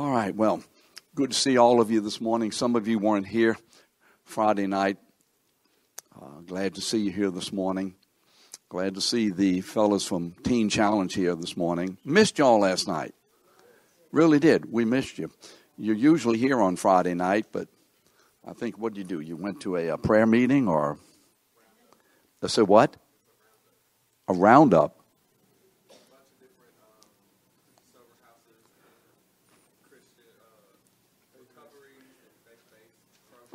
All right, well, good to see all of you this morning. Some of you weren't here Friday night. Uh, glad to see you here this morning. Glad to see the fellows from Teen Challenge here this morning. Missed y'all last night. Really did. We missed you. You're usually here on Friday night, but I think what did you do? You went to a, a prayer meeting or? I said what? A roundup.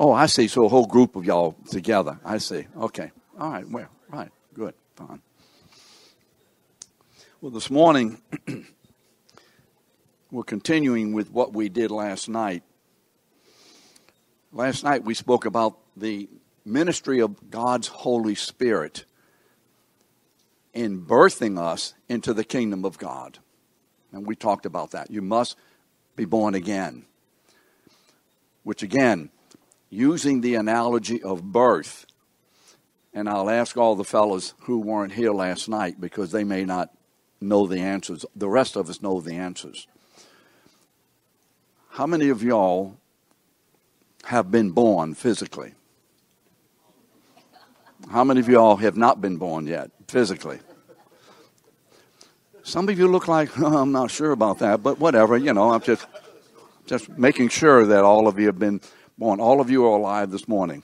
Oh, I see. So a whole group of y'all together. I see. Okay. All right. Well, right. Good. Fine. Well, this morning, we're continuing with what we did last night. Last night, we spoke about the ministry of God's Holy Spirit in birthing us into the kingdom of God. And we talked about that. You must be born again. Which, again, using the analogy of birth. And I'll ask all the fellows who weren't here last night because they may not know the answers. The rest of us know the answers. How many of y'all have been born physically? How many of y'all have not been born yet physically? Some of you look like oh, I'm not sure about that, but whatever. You know, I'm just just making sure that all of you have been born. All of you are alive this morning.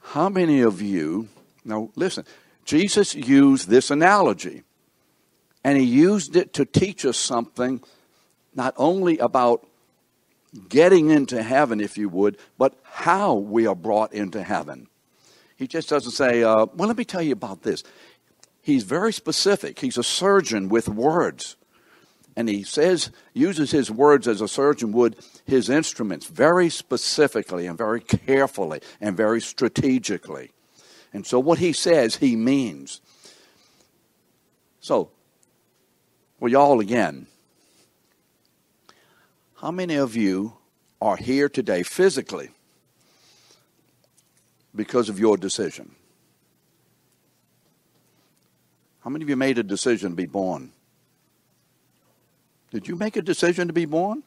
How many of you, now listen, Jesus used this analogy, and he used it to teach us something not only about getting into heaven, if you would, but how we are brought into heaven. He just doesn't say, uh, well, let me tell you about this. He's very specific. He's a surgeon with words and he says, uses his words as a surgeon would his instruments very specifically and very carefully and very strategically. And so what he says, he means. So, well, y'all again, how many of you are here today physically because of your decision? How many of you made a decision to be born? Did you make a decision to be born?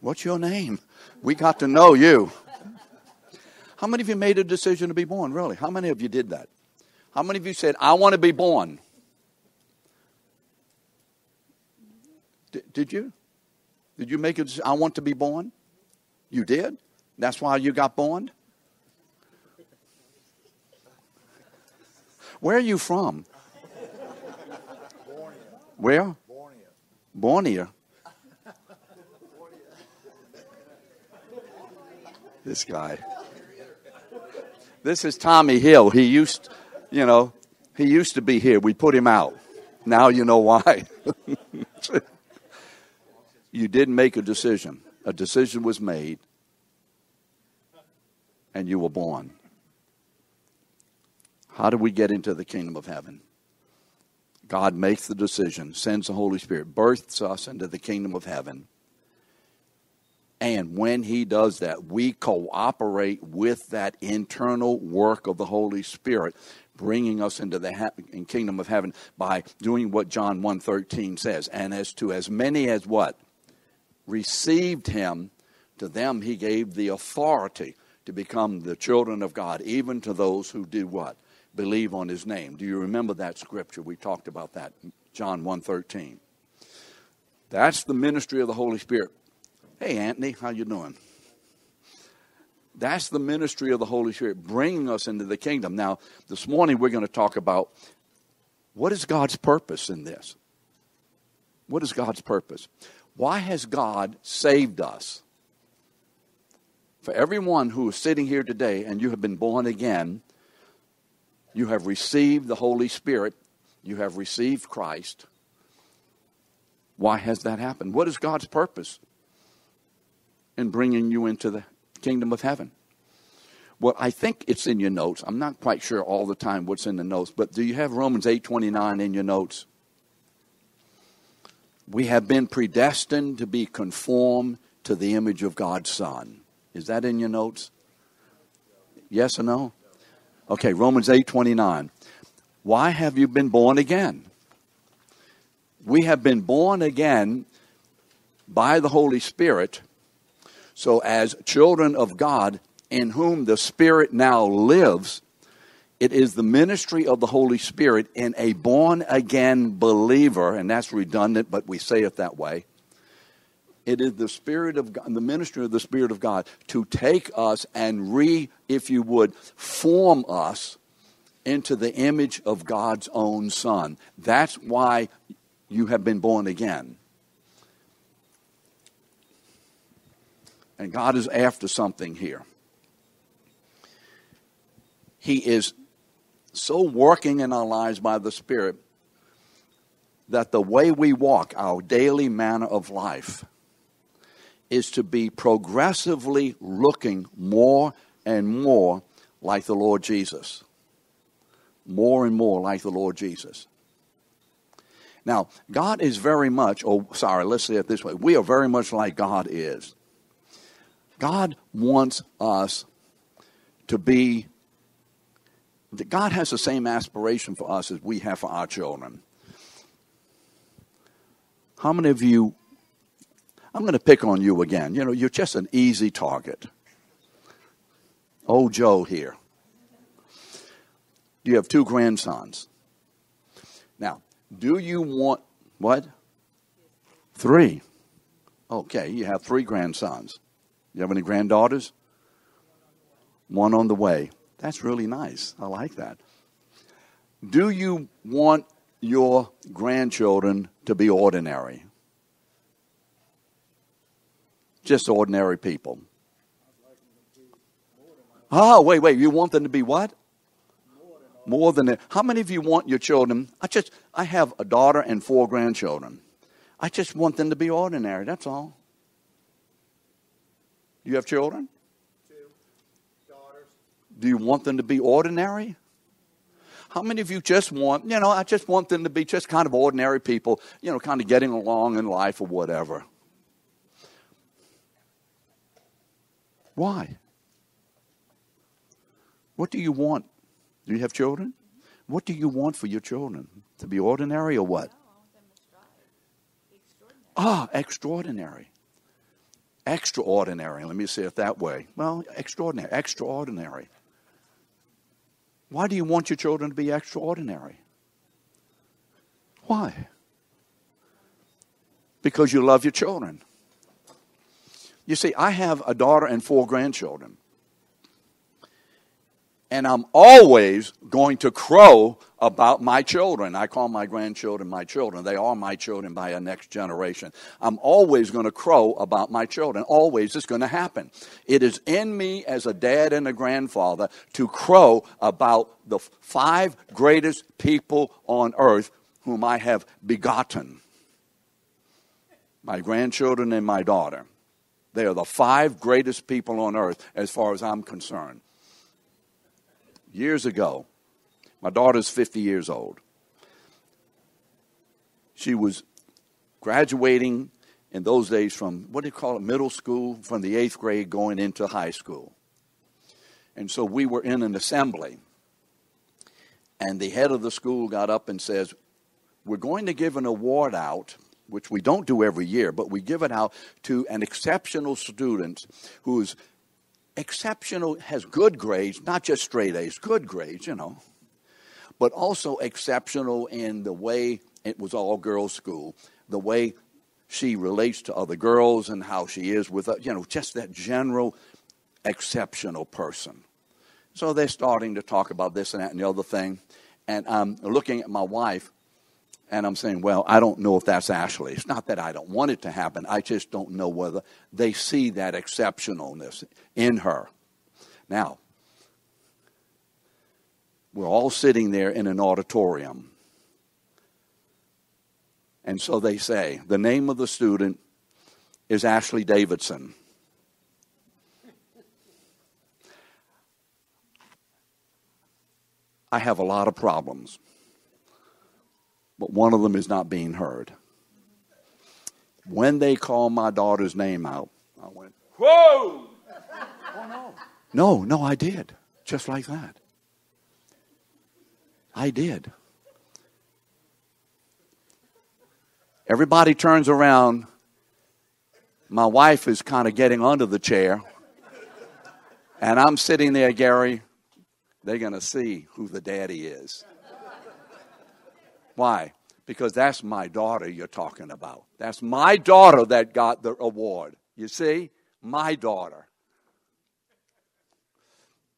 What's your name? We got to know you. How many of you made a decision to be born, really? How many of you did that? How many of you said, I want to be born? D- did you? Did you make a decision? I want to be born? You did? That's why you got born? Where are you from? Where? born here. This guy. This is Tommy Hill. He used, you know, he used to be here. We put him out. Now you know why. you didn't make a decision. A decision was made, and you were born. How do we get into the kingdom of heaven? God makes the decision, sends the Holy Spirit, births us into the kingdom of heaven. And when he does that, we cooperate with that internal work of the Holy Spirit, bringing us into the ha- kingdom of heaven by doing what John 1.13 says. And as to as many as what? Received him, to them he gave the authority to become the children of God, even to those who did what? believe on his name. Do you remember that scripture? We talked about that, John 1.13. That's the ministry of the Holy Spirit. Hey, Anthony, how you doing? That's the ministry of the Holy Spirit, bringing us into the kingdom. Now, this morning we're going to talk about what is God's purpose in this? What is God's purpose? Why has God saved us? For everyone who is sitting here today and you have been born again, you have received the Holy Spirit. You have received Christ. Why has that happened? What is God's purpose in bringing you into the kingdom of heaven? Well, I think it's in your notes. I'm not quite sure all the time what's in the notes, but do you have Romans 8:29 in your notes? We have been predestined to be conformed to the image of God's Son. Is that in your notes? Yes or no? Okay, Romans 8:29. Why have you been born again? We have been born again by the Holy Spirit. So, as children of God, in whom the Spirit now lives, it is the ministry of the Holy Spirit in a born again believer, and that's redundant, but we say it that way. It is the Spirit of God, the ministry of the Spirit of God to take us and re, if you would, form us into the image of God's own Son. That's why you have been born again. And God is after something here. He is so working in our lives by the Spirit that the way we walk, our daily manner of life, is to be progressively looking more and more like the Lord Jesus. More and more like the Lord Jesus. Now, God is very much, oh, sorry, let's say it this way. We are very much like God is. God wants us to be God has the same aspiration for us as we have for our children. How many of you, I'm going to pick on you again. You know, you're just an easy target. Oh, Joe here. Do you have two grandsons. Now, do you want what? Three. Okay, you have three grandsons. You have any granddaughters? One on the way. That's really nice. I like that. Do you want your grandchildren to be ordinary? Just ordinary people. Oh, wait, wait. You want them to be what? More than that. How many of you want your children? I just, I have a daughter and four grandchildren. I just want them to be ordinary. That's all. You have children? Do you want them to be ordinary? How many of you just want, you know, I just want them to be just kind of ordinary people, you know, kind of getting along in life or whatever? Why? What do you want? Do you have children? What do you want for your children? To be ordinary or what? Ah, extraordinary. Extraordinary. Let me say it that way. Well, extraordinary. Extraordinary. Why do you want your children to be extraordinary? Why? Because you love your children. You see, I have a daughter and four grandchildren and I'm always going to crow about my children. I call my grandchildren my children. They are my children by a next generation. I'm always going to crow about my children. Always it's going to happen. It is in me as a dad and a grandfather to crow about the five greatest people on earth whom I have begotten. My grandchildren and my daughter. They are the five greatest people on earth as far as I'm concerned years ago. My daughter's 50 years old. She was graduating in those days from, what do you call it, middle school, from the eighth grade going into high school. And so we were in an assembly. And the head of the school got up and says, We're going to give an award out, which we don't do every year, but we give it out to an exceptional student who's exceptional, has good grades, not just straight A's, good grades, you know, but also exceptional in the way it was all girls' school, the way she relates to other girls and how she is with, uh, you know, just that general exceptional person. So they're starting to talk about this and that and the other thing. And I'm looking at my wife and I'm saying, well, I don't know if that's Ashley. It's not that I don't want it to happen. I just don't know whether they see that exceptionalness in her. Now, we're all sitting there in an auditorium. And so they say, the name of the student is Ashley Davidson. I have a lot of problems but one of them is not being heard. When they called my daughter's name out, I went, Whoa! oh, no. No, no, I did. Just like that. I did. Everybody turns around My wife is kind of getting under the chair. And I'm sitting there, Gary. They're going to see who the daddy is. Why? Because that's my daughter you're talking about. That's my daughter that got the award. You see? My daughter.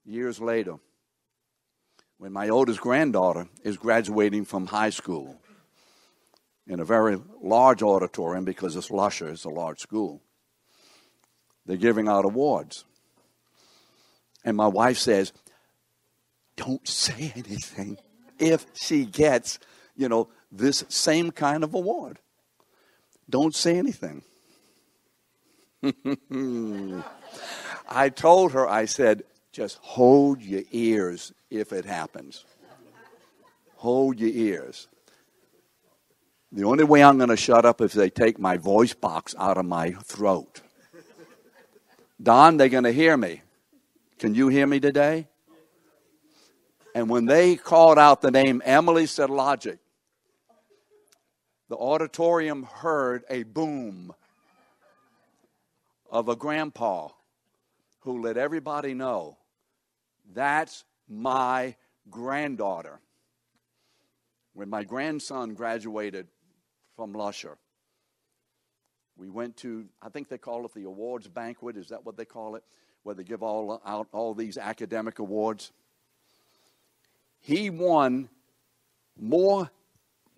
Years later, when my oldest granddaughter is graduating from high school in a very large auditorium because it's Lusher, it's a large school, they're giving out awards. And my wife says, Don't say anything if she gets, you know, this same kind of award. Don't say anything. I told her, I said, just hold your ears if it happens. Hold your ears. The only way I'm going to shut up is if they take my voice box out of my throat. Don, they're going to hear me. Can you hear me today? And when they called out the name Emily said logic, the auditorium heard a boom of a grandpa who let everybody know that's my granddaughter. When my grandson graduated from Lusher, we went to, I think they call it the awards banquet. Is that what they call it? Where they give all out all these academic awards. He won more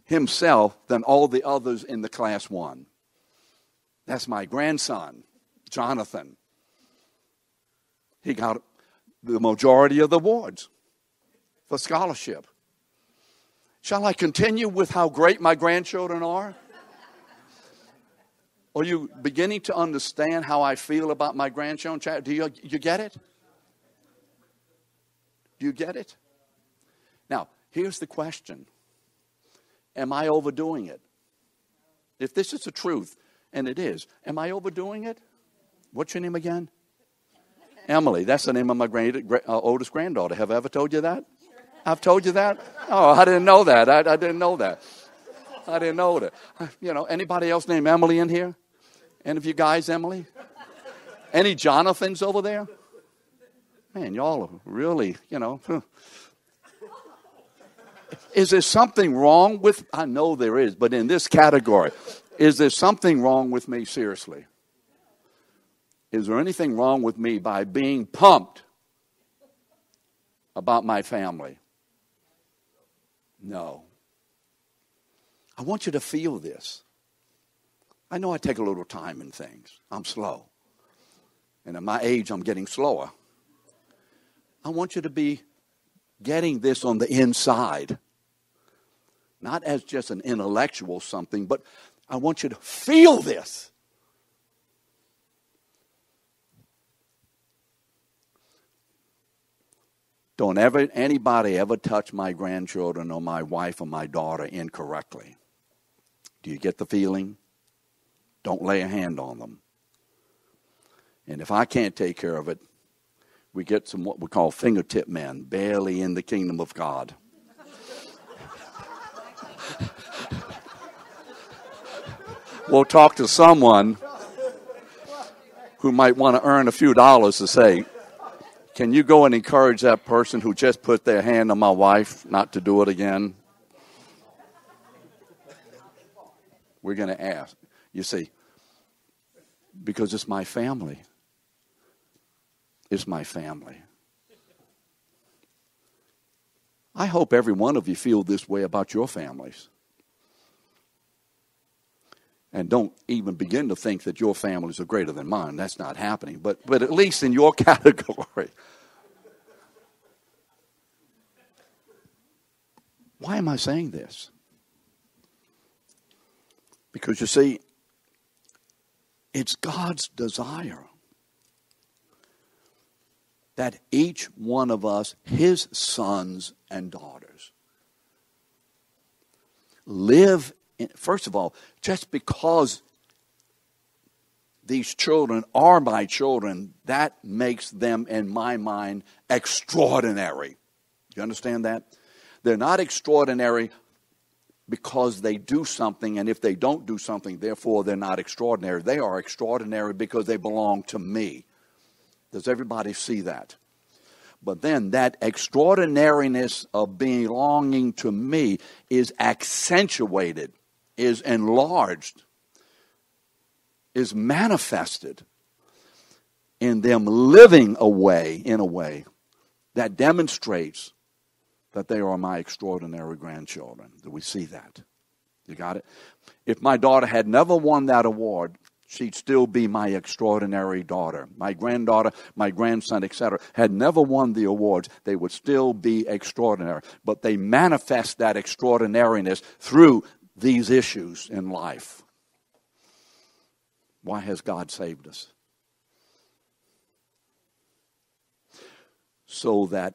himself than all the others in the class won. That's my grandson, Jonathan. He got the majority of the awards for scholarship. Shall I continue with how great my grandchildren are? Are you beginning to understand how I feel about my grandchildren? Do you, you get it? Do you get it? Now, here's the question Am I overdoing it? If this is the truth, and it is, am I overdoing it? What's your name again? Emily. That's the name of my grand, uh, oldest granddaughter. Have I ever told you that? I've told you that? Oh, I didn't know that. I, I didn't know that. I didn't know that. You know, anybody else named Emily in here? Any of you guys, Emily? Any Jonathans over there? Man, y'all are really, you know. Is there something wrong with? I know there is, but in this category, is there something wrong with me? Seriously. Is there anything wrong with me by being pumped about my family? No. I want you to feel this. I know I take a little time in things. I'm slow. And at my age, I'm getting slower. I want you to be getting this on the inside. Not as just an intellectual something, but I want you to feel this. Don't ever anybody ever touch my grandchildren or my wife or my daughter incorrectly. Do you get the feeling? Don't lay a hand on them. And if I can't take care of it, we get some what we call fingertip men, barely in the kingdom of God. we'll talk to someone who might want to earn a few dollars to say, can you go and encourage that person who just put their hand on my wife not to do it again? We're going to ask. You see, because it's my family. It's my family. I hope every one of you feel this way about your families. And don't even begin to think that your families are greater than mine. That's not happening. But, but at least in your category. Why am I saying this? Because you see, it's God's desire that each one of us, his sons and daughters, live first of all, just because these children are my children, that makes them, in my mind, extraordinary. You understand that? They're not extraordinary because they do something, and if they don't do something, therefore they're not extraordinary. They are extraordinary because they belong to me. Does everybody see that? But then that extraordinariness of belonging to me is accentuated, is enlarged, is manifested in them living a way, in a way, that demonstrates that they are my extraordinary grandchildren. Do we see that? You got it? If my daughter had never won that award, she'd still be my extraordinary daughter. My granddaughter, my grandson, etc., had never won the awards, they would still be extraordinary. But they manifest that extraordinariness through these issues in life. Why has God saved us? So that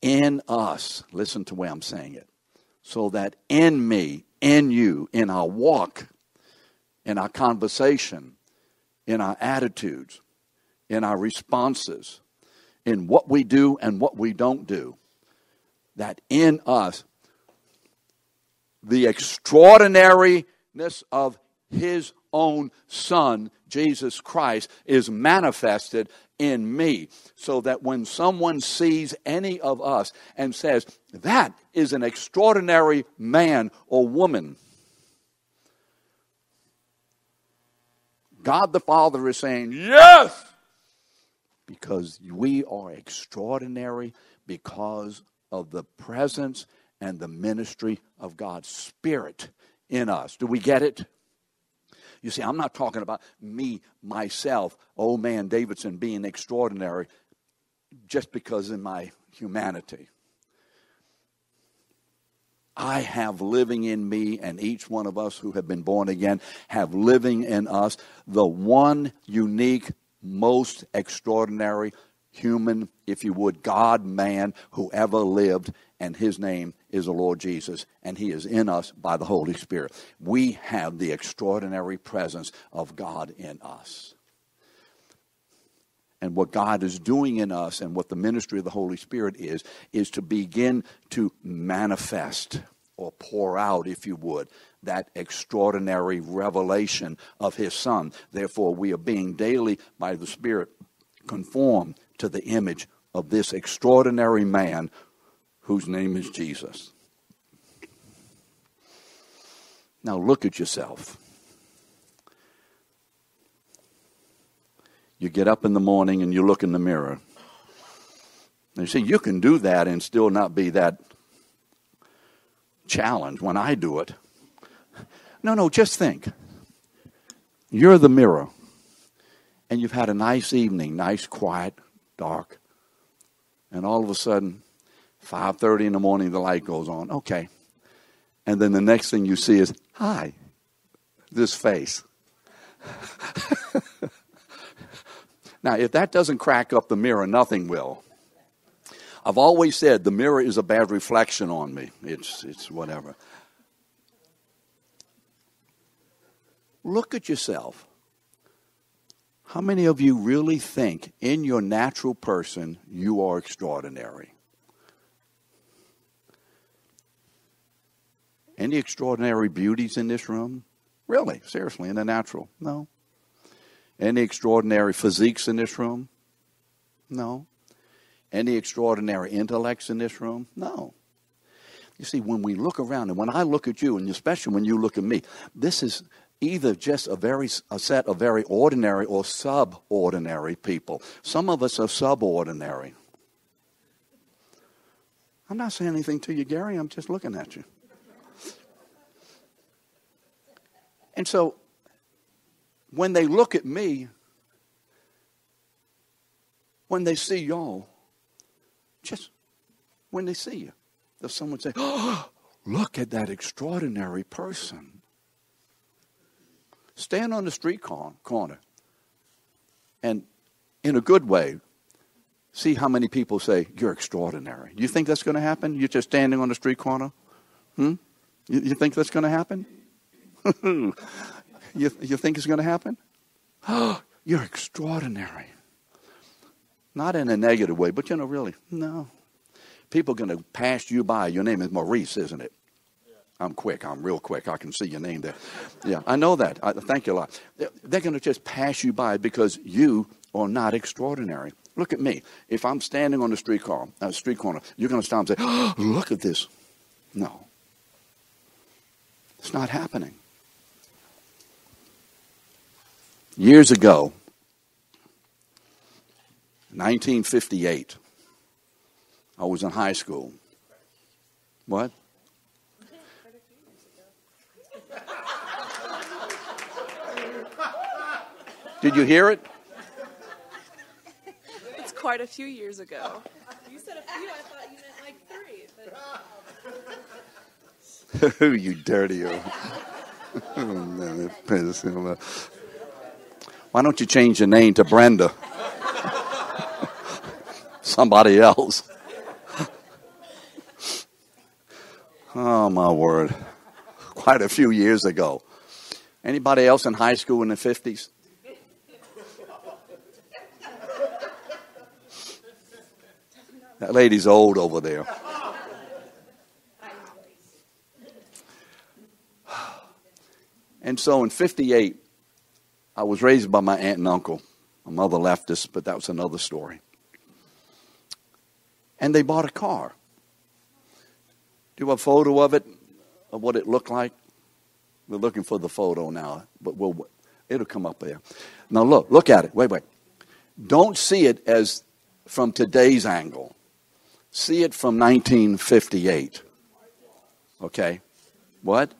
in us, listen to the way I'm saying it, so that in me, in you, in our walk, in our conversation, in our attitudes, in our responses, in what we do and what we don't do, that in us, the extraordinariness of His own Son, Jesus Christ, is manifested in me. So that when someone sees any of us and says, that is an extraordinary man or woman, God the Father is saying, yes! Because we are extraordinary because of the presence and the ministry of God's Spirit in us. Do we get it? You see, I'm not talking about me, myself, old man Davidson being extraordinary just because in my humanity. I have living in me, and each one of us who have been born again have living in us the one unique, most extraordinary human, if you would, God man who ever lived, and his name is the Lord Jesus, and he is in us by the Holy Spirit. We have the extraordinary presence of God in us. And what God is doing in us and what the ministry of the Holy Spirit is, is to begin to manifest or pour out, if you would, that extraordinary revelation of His Son. Therefore, we are being daily, by the Spirit, conformed to the image of this extraordinary man whose name is Jesus. Now look at yourself. You get up in the morning and you look in the mirror. And you see, you can do that and still not be that challenged when I do it. No, no, just think. You're the mirror. And you've had a nice evening, nice, quiet, dark. And all of a sudden, 5:30 in the morning the light goes on. Okay. And then the next thing you see is, "Hi." This face. now, if that doesn't crack up the mirror, nothing will. I've always said the mirror is a bad reflection on me. It's it's whatever. Look at yourself. How many of you really think in your natural person you are extraordinary? Any extraordinary beauties in this room? Really, seriously, in the natural? No. Any extraordinary physiques in this room? No. Any extraordinary intellects in this room? No. You see, when we look around, and when I look at you, and especially when you look at me, this is either just a very a set of very ordinary or subordinary people. Some of us are subordinary. I'm not saying anything to you, Gary. I'm just looking at you. And so when they look at me, when they see y'all, just when they see you, if someone say, Oh, look at that extraordinary person. Stand on the street corner and, in a good way, see how many people say, You're extraordinary. You think that's going to happen? You're just standing on the street corner? Hmm? You, you think that's going to happen? you, you think it's going to happen? You're extraordinary. Not in a negative way, but you know, really, no. People are going to pass you by. Your name is Maurice, isn't it? I'm quick. I'm real quick. I can see your name there. Yeah, I know that. I, thank you a lot. They're, they're going to just pass you by because you are not extraordinary. Look at me. If I'm standing on the street car, uh, street corner, you're going to stop and say, oh, "Look at this." No, it's not happening. Years ago, 1958, I was in high school. What? Did you hear it? It's quite a few years ago. You said a few, I thought you meant like three. But... you dirty. Oh, Why don't you change your name to Brenda? Somebody else. Oh my word. Quite a few years ago. Anybody else in high school in the 50s? That lady's old over there. And so in 58, I was raised by my aunt and uncle. My mother left us, but that was another story. And they bought a car. Do a photo of it, of what it looked like? We're looking for the photo now, but we'll, it'll come up there. Now look, look at it. Wait, wait. Don't see it as from today's angle. See it from 1958. Okay? What?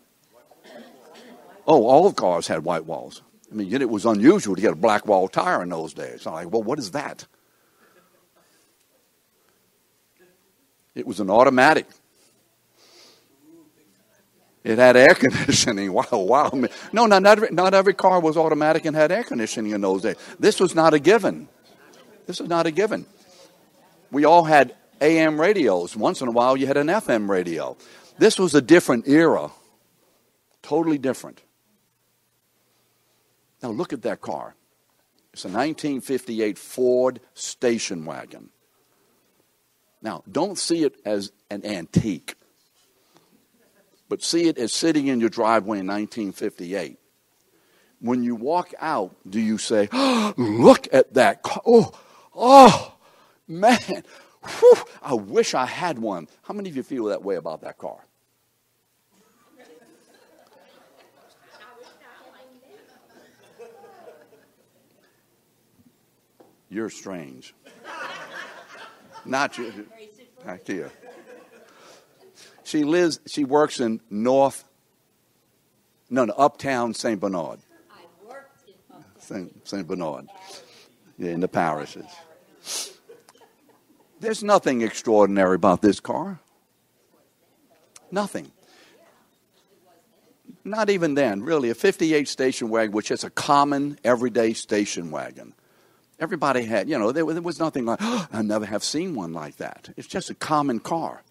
Oh, all cars had white walls. I mean, it was unusual to get a black wall tire in those days. I'm like, well, what is that? It was an automatic. It had air conditioning. Wow, wow. No, not, not, every, not every car was automatic and had air conditioning in those days. This was not a given. This was not a given. We all had AM radios. Once in a while, you had an FM radio. This was a different era, totally different. Now, look at that car. It's a 1958 Ford station wagon. Now, don't see it as an antique, but see it as sitting in your driveway in 1958. When you walk out, do you say, oh, Look at that car? Oh, oh, man, Whew, I wish I had one. How many of you feel that way about that car? You're strange. Not you. Back here. She lives. She works in North. No, no, Uptown Saint Bernard. Saint, Saint Bernard. Yeah, in the parishes. There's nothing extraordinary about this car. Nothing. Not even then, really. A 58 station wagon, which is a common, everyday station wagon. Everybody had, you know, there, there was nothing like, oh, I never have seen one like that. It's just a common car.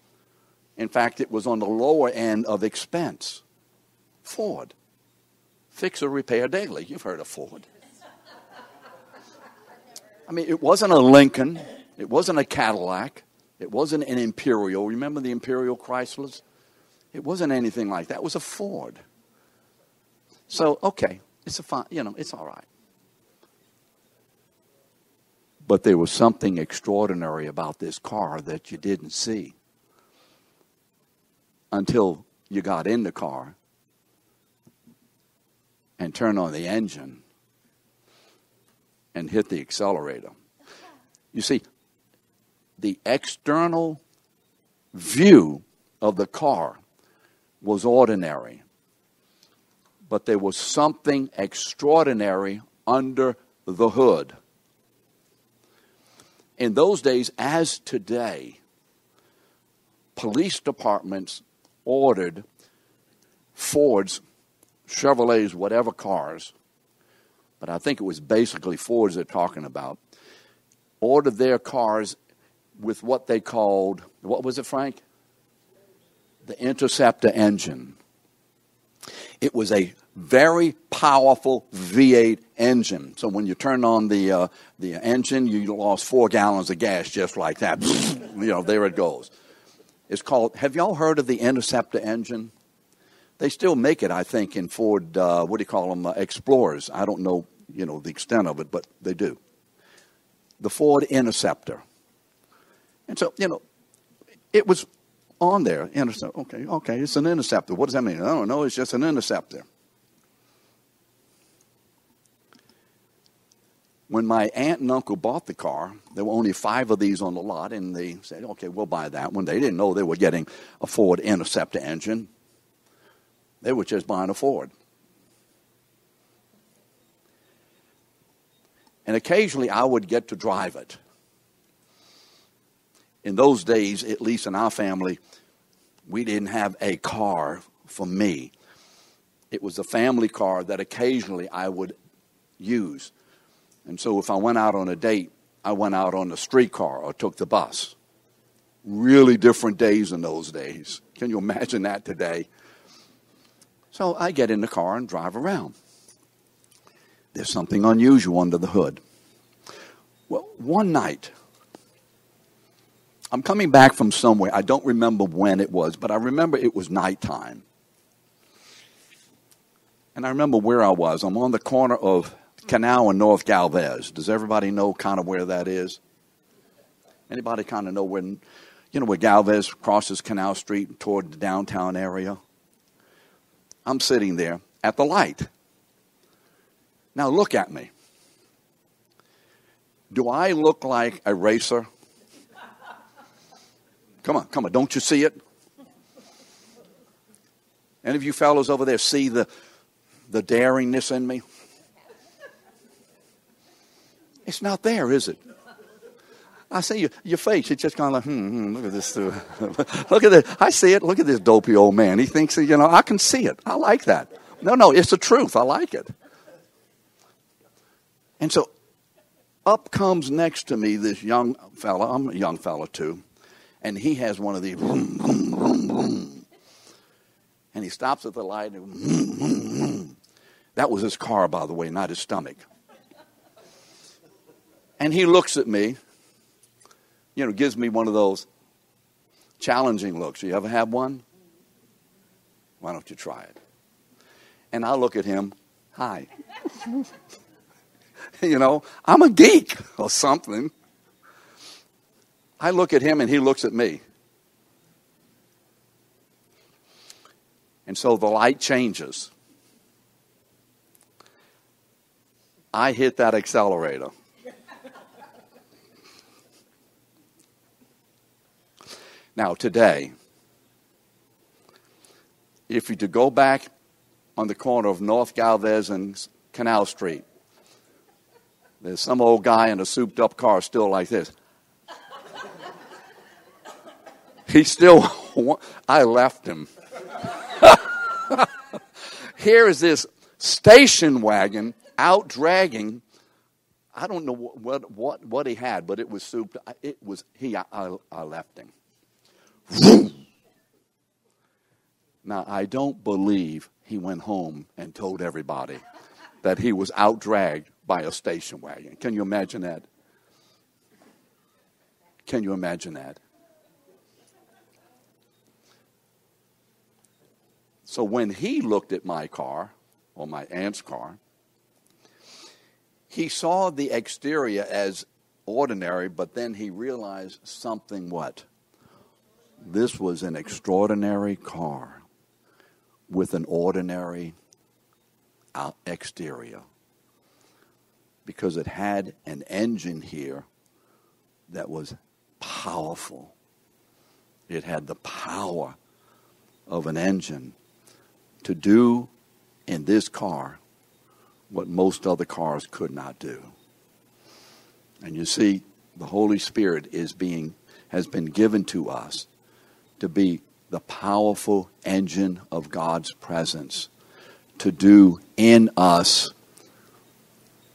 In fact, it was on the lower end of expense. Ford. Fix or repair daily. You've heard of Ford. I mean, it wasn't a Lincoln. It wasn't a Cadillac. It wasn't an Imperial. Remember the Imperial Chryslers? It wasn't anything like that. It was a Ford. So, okay, it's a fine, you know, it's all right. But there was something extraordinary about this car that you didn't see until you got in the car and turned on the engine and hit the accelerator. You see, the external view of the car was ordinary, but there was something extraordinary under the hood. In those days, as today, police departments ordered Fords, Chevrolets, whatever cars, but I think it was basically Fords they're talking about, ordered their cars with what they called, what was it, Frank? The interceptor engine. It was a very powerful V8 engine. So when you turn on the uh, the engine, you lost four gallons of gas just like that. you know, there it goes. It's called. Have y'all heard of the interceptor engine? They still make it, I think, in Ford. Uh, what do you call them? Uh, Explorers. I don't know, you know, the extent of it, but they do. The Ford Interceptor. And so, you know, it was on there. Interceptor. Okay, okay, it's an interceptor. What does that mean? I don't know. It's just an interceptor. When my aunt and uncle bought the car, there were only five of these on the lot, and they said, okay, we'll buy that one. They didn't know they were getting a Ford Interceptor engine, they were just buying a Ford. And occasionally I would get to drive it. In those days, at least in our family, we didn't have a car for me. It was a family car that occasionally I would use. And so if I went out on a date, I went out on the streetcar or took the bus. Really different days in those days. Can you imagine that today? So I get in the car and drive around. There's something unusual under the hood. Well, one night, I'm coming back from somewhere. I don't remember when it was, but I remember it was nighttime. And I remember where I was. I'm on the corner of Canal and North Galvez. Does everybody know kind of where that is? Anybody kind of know when, you know, where Galvez crosses Canal Street toward the downtown area? I'm sitting there at the light. Now look at me. Do I look like a racer? Come on, come on, don't you see it? Any of you fellows over there see the, the daringness in me? It's not there, is it? I see you, your face. It's just kind of like, hmm, hmm look at this. Look at this. I see it. Look at this dopey old man. He thinks, you know, I can see it. I like that. No, no, it's the truth. I like it. And so up comes next to me this young fella. I'm a young fella too. And he has one of these. Vroom, vroom, vroom, vroom. And he stops at the light. And, vroom, vroom, vroom. That was his car, by the way, not his stomach. And he looks at me, you know, gives me one of those challenging looks. You ever have one? Why don't you try it? And I look at him, hi. you know, I'm a geek or something. I look at him and he looks at me. And so the light changes. I hit that accelerator. Now, today, if you to go back on the corner of North Galvez and Canal Street, there's some old guy in a souped up car still like this. He still, I left him. Here is this station wagon out dragging. I don't know what, what, what he had, but it was souped. It was he. I, I left him. Now, I don't believe he went home and told everybody that he was out dragged by a station wagon. Can you imagine that? Can you imagine that? So when he looked at my car, or my aunt's car, he saw the exterior as ordinary, but then he realized something what? This was an extraordinary car with an ordinary exterior because it had an engine here that was powerful. It had the power of an engine to do in this car what most other cars could not do. And you see, the Holy Spirit is being has been given to us to be the powerful engine of God's presence to do in us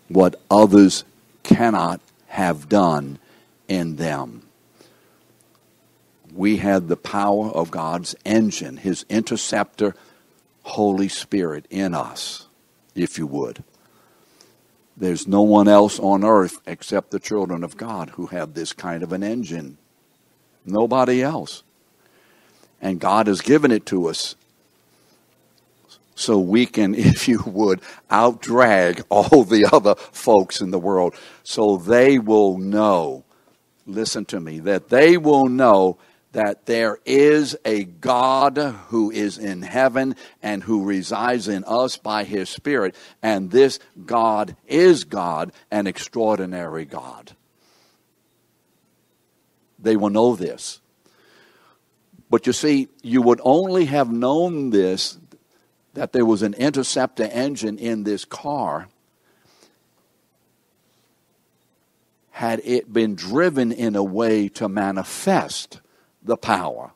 what others cannot have done in them. We had the power of God's engine, His interceptor, Holy Spirit in us, if you would. There's no one else on earth except the children of God who have this kind of an engine. Nobody else. And God has given it to us so we can, if you would, outdrag all the other folks in the world so they will know, listen to me, that they will know that there is a God who is in heaven and who resides in us by his Spirit, and this God is God, an extraordinary God. They will know this. But you see, you would only have known this that there was an interceptor engine in this car had it been driven in a way to manifest the power.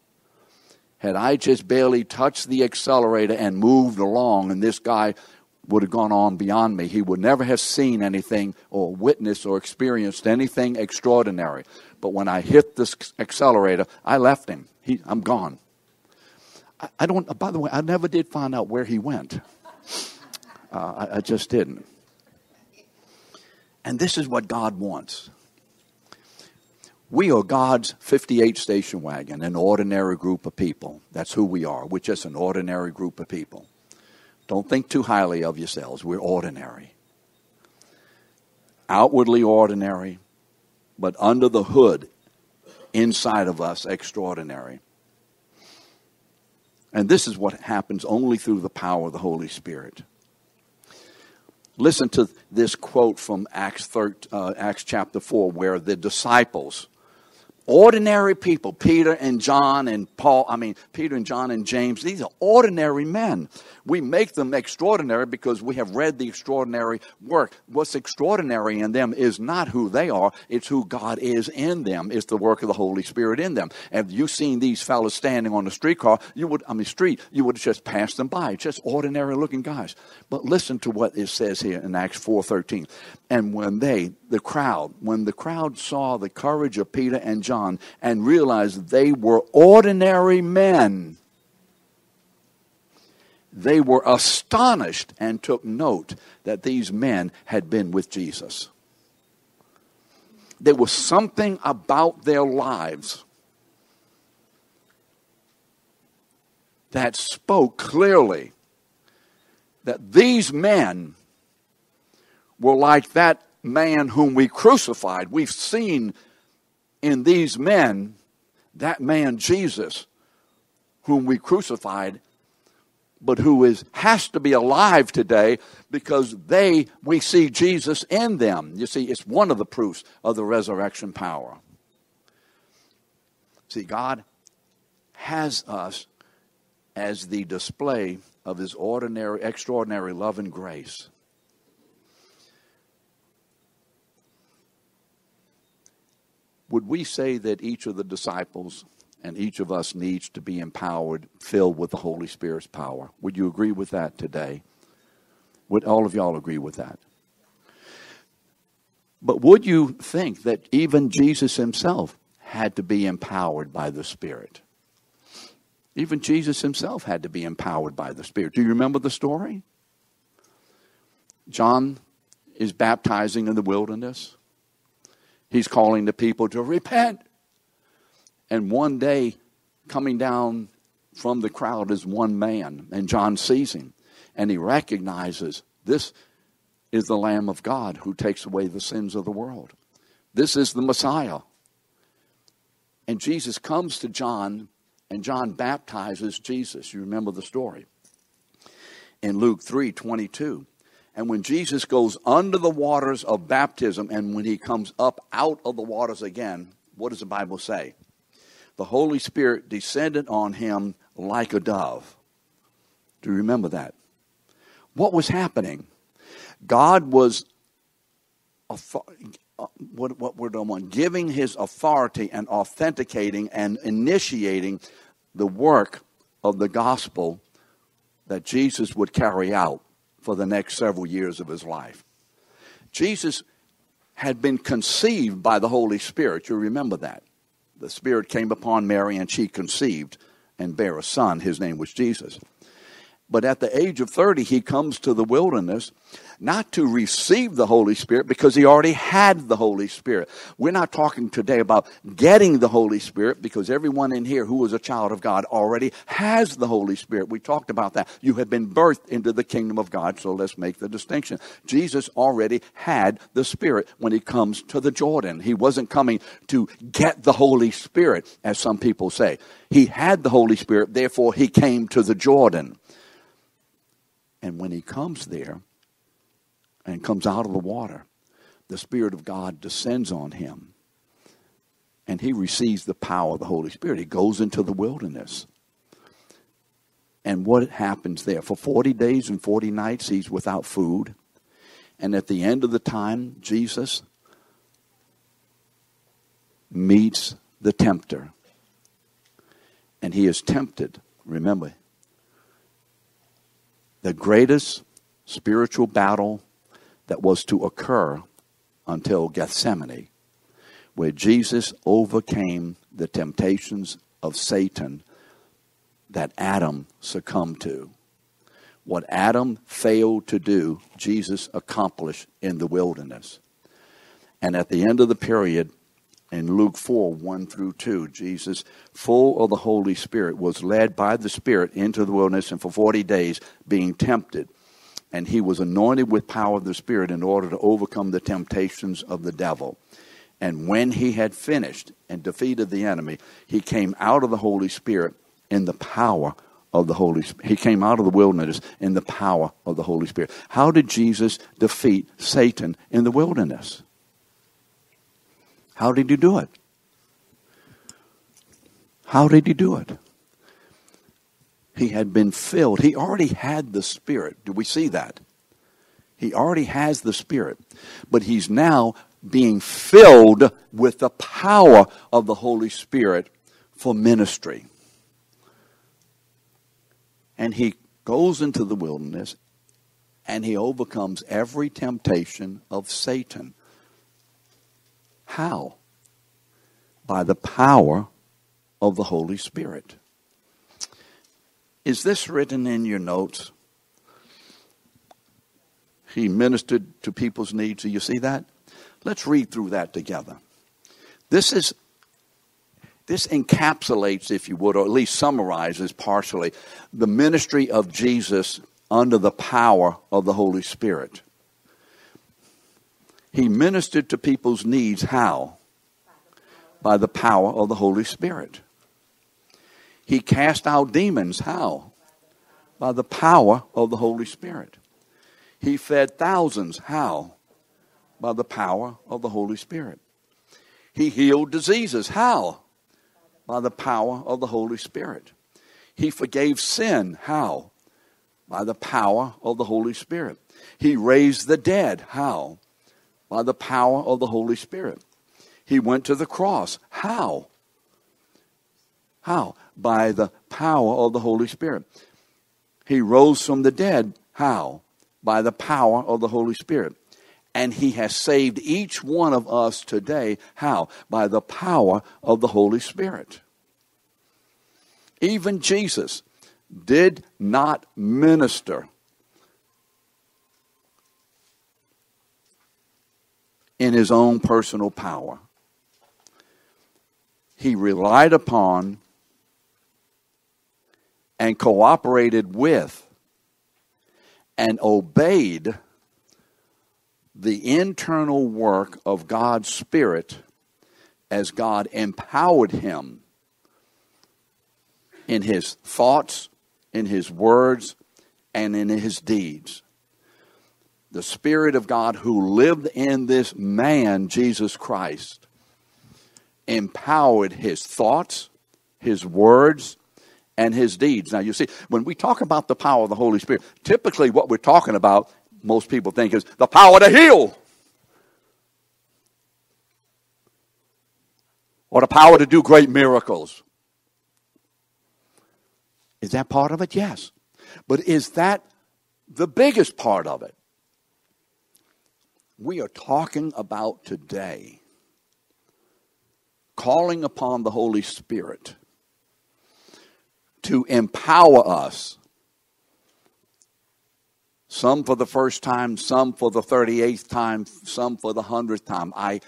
Had I just barely touched the accelerator and moved along, and this guy would have gone on beyond me, he would never have seen anything or witnessed or experienced anything extraordinary. But when I hit this accelerator, I left him. He, I'm gone. I, I don't, by the way, I never did find out where he went. Uh, I, I just didn't. And this is what God wants. We are God's 58 station wagon, an ordinary group of people. That's who we are. We're just an ordinary group of people. Don't think too highly of yourselves. We're ordinary. Outwardly ordinary, but under the hood, inside of us, extraordinary. And this is what happens only through the power of the Holy Spirit. Listen to this quote from Acts, 13, uh, Acts chapter 4, where the disciples ordinary people, Peter and John and Paul, I mean, Peter and John and James, these are ordinary men. We make them extraordinary because we have read the extraordinary work. What's extraordinary in them is not who they are, it's who God is in them. It's the work of the Holy Spirit in them. And if you seen these fellows standing on the streetcar, you would, I mean, street, you would just pass them by. Just ordinary looking guys. But listen to what it says here in Acts 4.13. And when they, the crowd, when the crowd saw the courage of Peter and John and realized they were ordinary men, they were astonished and took note that these men had been with Jesus. There was something about their lives that spoke clearly that these men were like that man whom we crucified. We've seen in these men that man Jesus whom we crucified but who is has to be alive today because they we see Jesus in them. You see, it's one of the proofs of the resurrection power. See, God has us as the display of his ordinary extraordinary love and grace. Would we say that each of the disciples and each of us needs to be empowered, filled with the Holy Spirit's power. Would you agree with that today? Would all of y'all agree with that? But would you think that even Jesus himself had to be empowered by the Spirit? Even Jesus himself had to be empowered by the Spirit. Do you remember the story? John is baptizing in the wilderness. He's calling the people to repent. And one day, coming down from the crowd is one man, and John sees him, and he recognizes this is the Lamb of God who takes away the sins of the world. This is the Messiah. And Jesus comes to John, and John baptizes Jesus. You remember the story in Luke 3 22. And when Jesus goes under the waters of baptism, and when he comes up out of the waters again, what does the Bible say? The Holy Spirit descended on him like a dove. Do you remember that? What was happening? God was uh, what, what we're doing, giving his authority and authenticating and initiating the work of the gospel that Jesus would carry out for the next several years of his life. Jesus had been conceived by the Holy Spirit. You remember that the Spirit came upon Mary and she conceived and bare a son. His name was Jesus. But at the age of 30, he comes to the wilderness not to receive the Holy Spirit because he already had the Holy Spirit. We're not talking today about getting the Holy Spirit because everyone in here who is a child of God already has the Holy Spirit. We talked about that. You have been birthed into the kingdom of God, so let's make the distinction. Jesus already had the Spirit when he comes to the Jordan. He wasn't coming to get the Holy Spirit, as some people say. He had the Holy Spirit, therefore he came to the Jordan. And when he comes there, and comes out of the water, the Spirit of God descends on him. And he receives the power of the Holy Spirit. He goes into the wilderness. And what happens there? For 40 days and 40 nights, he's without food. And at the end of the time, Jesus meets the tempter. And he is tempted. Remember, the greatest spiritual battle that was to occur until Gethsemane, where Jesus overcame the temptations of Satan that Adam succumbed to. What Adam failed to do, Jesus accomplished in the wilderness. And at the end of the period, in Luke 4 1 through 2, Jesus, full of the Holy Spirit, was led by the Spirit into the wilderness and for 40 days being tempted and he was anointed with power of the Spirit in order to overcome the temptations of the devil. And when he had finished and defeated the enemy, he came out of the Holy Spirit in the power of the Holy Spirit. He came out of the wilderness in the power of the Holy Spirit. How did Jesus defeat Satan in the wilderness? How did he do it? How did he do it? He had been filled. He already had the Spirit. Do we see that? He already has the Spirit. But he's now being filled with the power of the Holy Spirit for ministry. And he goes into the wilderness and he overcomes every temptation of Satan. How? By the power of the Holy Spirit. Is this written in your notes? He ministered to people's needs. Do you see that? Let's read through that together. This is this encapsulates, if you would, or at least summarizes partially, the ministry of Jesus under the power of the Holy Spirit. He ministered to people's needs how? By the power of the Holy Spirit. He cast out demons. How? By the power of the Holy Spirit. He fed thousands. How? By the power of the Holy Spirit. He healed diseases. How? By the power of the Holy Spirit. He forgave sin. How? By the power of the Holy Spirit. He raised the dead. How? By the power of the Holy Spirit. He went to the cross. How? How? By the power of the Holy Spirit. He rose from the dead. How? By the power of the Holy Spirit. And he has saved each one of us today. How? By the power of the Holy Spirit. Even Jesus did not minister in his own personal power. He relied upon and cooperated with and obeyed the internal work of God's Spirit as God empowered him in his thoughts, in his words, and in his deeds. The Spirit of God who lived in this man, Jesus Christ, empowered his thoughts, his words, and his deeds. Now, you see, when we talk about the power of the Holy Spirit, typically what we're talking about, most people think, is the power to heal. Or the power to do great miracles. Is that part of it? Yes. But is that the biggest part of it? We are talking about today calling upon the Holy Spirit to empower us some for the first time, some for the 38th time, some for the 100th time. I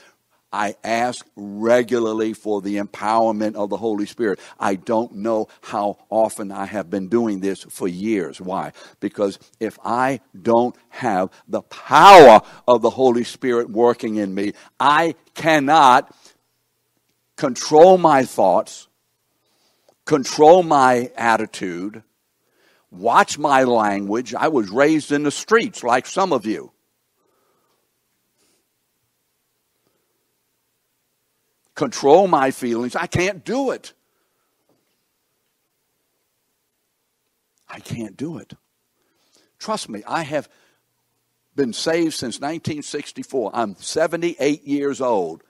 I ask regularly for the empowerment of the Holy Spirit. I don't know how often I have been doing this for years. Why? Because if I don't have the power of the Holy Spirit working in me, I cannot control my thoughts, control my attitude, watch my language. I was raised in the streets like some of you. control my feelings. I can't do it. I can't do it. Trust me, I have been saved since 1964. I'm 78 years old.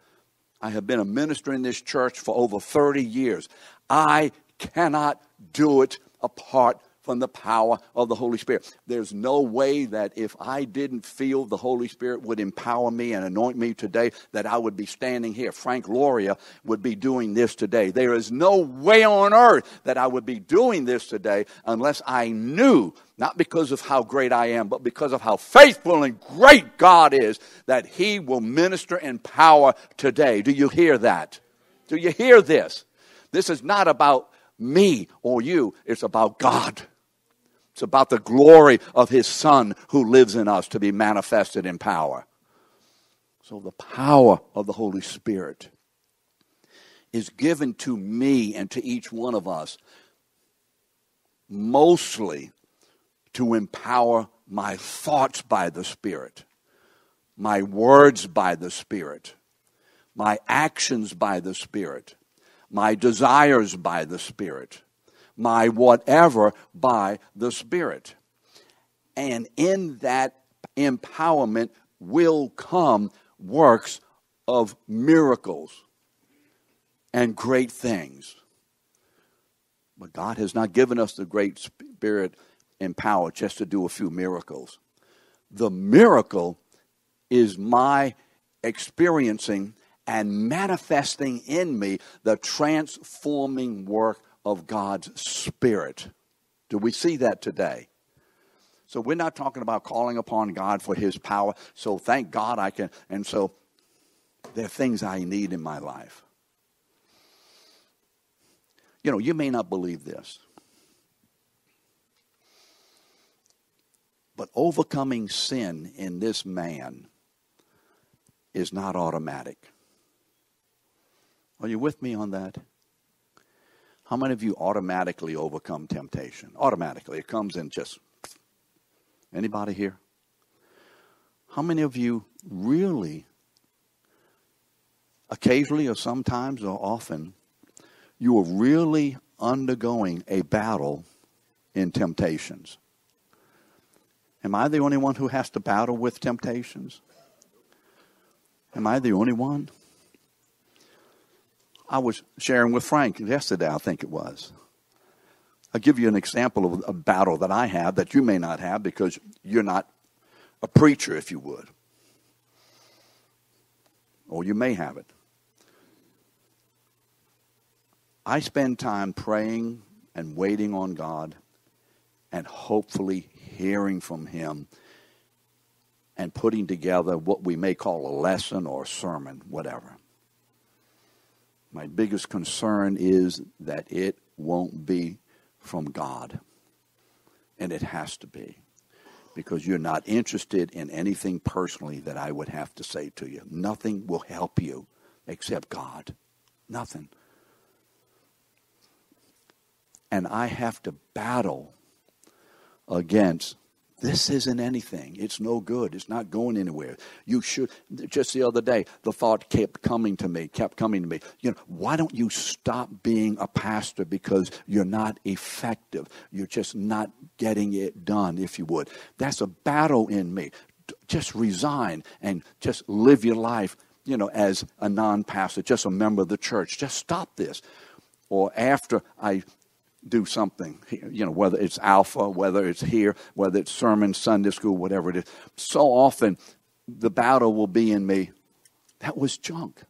I have been a minister in this church for over 30 years. I cannot do it apart from the power of the Holy Spirit. There's no way that if I didn't feel the Holy Spirit would empower me and anoint me today, that I would be standing here. Frank Loria would be doing this today. There is no way on earth that I would be doing this today unless I knew, not because of how great I am, but because of how faithful and great God is, that He will minister in power today. Do you hear that? Do you hear this? This is not about me or you, it's about God. It's about the glory of His Son who lives in us to be manifested in power. So the power of the Holy Spirit is given to me and to each one of us mostly to empower my thoughts by the Spirit, my words by the Spirit, my actions by the Spirit, my desires by the Spirit my whatever by the Spirit. And in that empowerment will come works of miracles and great things. But God has not given us the great spirit and power just to do a few miracles. The miracle is my experiencing and manifesting in me the transforming work of God's Spirit. Do we see that today? So we're not talking about calling upon God for His power. So thank God I can. And so there are things I need in my life. You know, you may not believe this. But overcoming sin in this man is not automatic. Are you with me on that? How many of you automatically overcome temptation? Automatically. It comes in just. Anybody here? How many of you really, occasionally or sometimes or often, you are really undergoing a battle in temptations? Am I the only one who has to battle with temptations? Am I the only one? I was sharing with Frank yesterday, I think it was. I'll give you an example of a battle that I have that you may not have because you're not a preacher, if you would. Or you may have it. I spend time praying and waiting on God and hopefully hearing from Him and putting together what we may call a lesson or a sermon, whatever. My biggest concern is that it won't be from God. And it has to be. Because you're not interested in anything personally that I would have to say to you. Nothing will help you except God. Nothing. And I have to battle against this isn't anything. It's no good. It's not going anywhere. You should. Just the other day, the thought kept coming to me, kept coming to me. You know, why don't you stop being a pastor because you're not effective? You're just not getting it done, if you would. That's a battle in me. Just resign and just live your life, you know, as a non pastor, just a member of the church. Just stop this. Or after I do something, you know, whether it's alpha, whether it's here, whether it's sermon, Sunday school, whatever it is. So often the battle will be in me. That was junk.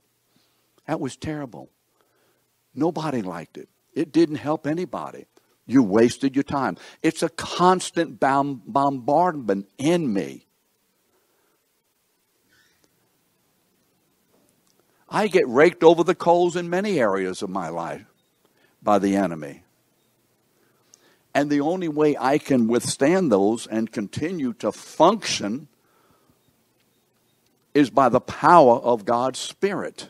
That was terrible. Nobody liked it. It didn't help anybody. You wasted your time. It's a constant bombardment in me. I get raked over the coals in many areas of my life by the enemy. And the only way I can withstand those and continue to function is by the power of God's Spirit.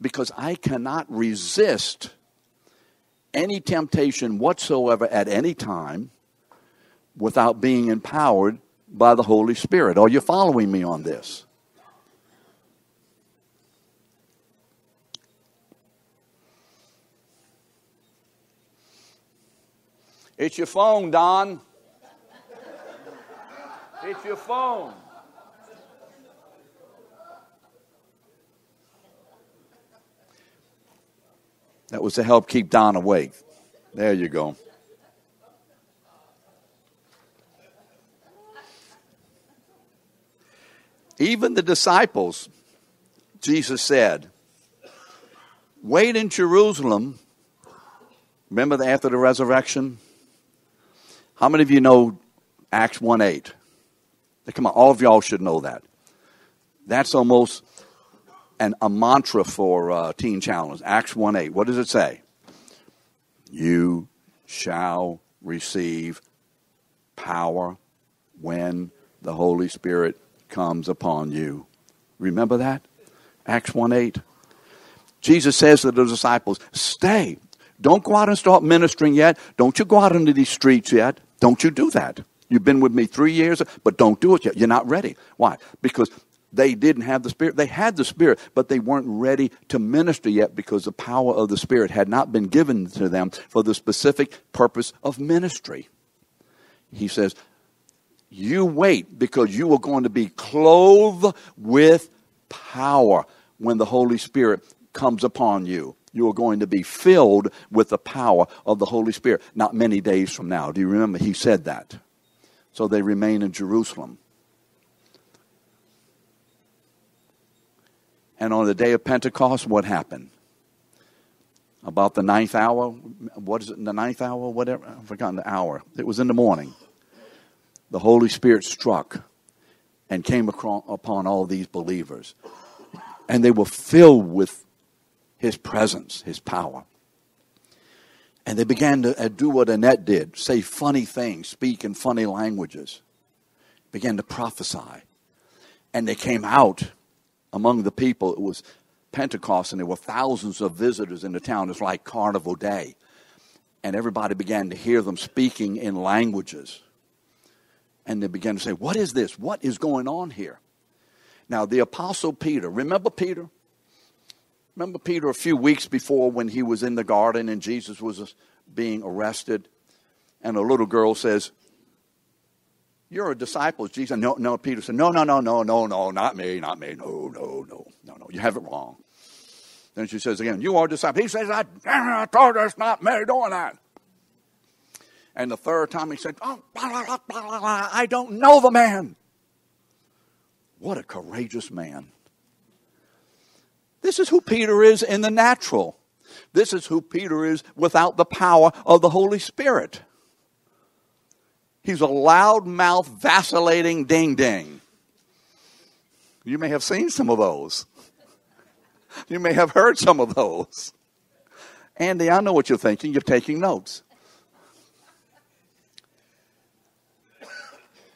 Because I cannot resist any temptation whatsoever at any time without being empowered by the Holy Spirit. Are you following me on this? It's your phone, Don. It's your phone. That was to help keep Don awake. There you go. Even the disciples, Jesus said, wait in Jerusalem. Remember after the resurrection? How many of you know Acts 1 8? Come on, all of y'all should know that. That's almost an, a mantra for uh, Teen Challenge. Acts 1 8. What does it say? You shall receive power when the Holy Spirit comes upon you. Remember that? Acts 1 8. Jesus says to the disciples, Stay. Don't go out and start ministering yet. Don't you go out into these streets yet. Don't you do that. You've been with me three years, but don't do it yet. You're not ready. Why? Because they didn't have the Spirit. They had the Spirit, but they weren't ready to minister yet because the power of the Spirit had not been given to them for the specific purpose of ministry. He says, You wait because you are going to be clothed with power when the Holy Spirit comes upon you. You are going to be filled with the power of the Holy Spirit not many days from now. Do you remember? He said that. So they remain in Jerusalem. And on the day of Pentecost, what happened? About the ninth hour, what is it, the ninth hour, whatever, I've forgotten the hour. It was in the morning. The Holy Spirit struck and came upon all these believers. And they were filled with His presence, His power. And they began to uh, do what Annette did say funny things, speak in funny languages, began to prophesy. And they came out among the people. It was Pentecost, and there were thousands of visitors in the town. It was like Carnival Day. And everybody began to hear them speaking in languages. And they began to say, What is this? What is going on here? Now, the Apostle Peter, remember Peter? Remember Peter a few weeks before when he was in the garden and Jesus was being arrested? And a little girl says, you're a disciple Jesus. No, no, Peter said, No, no, no, no, no, no, not me, not me. No, no, no, no, no. You have it wrong. Then she says again, You are a disciple. He says, I, I told it's not me doing that. And the third time he said, Oh, blah, blah, blah, I don't know the man. What a courageous man. This is who Peter is in the natural. This is who Peter is without the power of the Holy Spirit. He's a loud-mouthed, vacillating ding ding. You may have seen some of those. You may have heard some of those. Andy, I know what you're thinking. You're taking notes.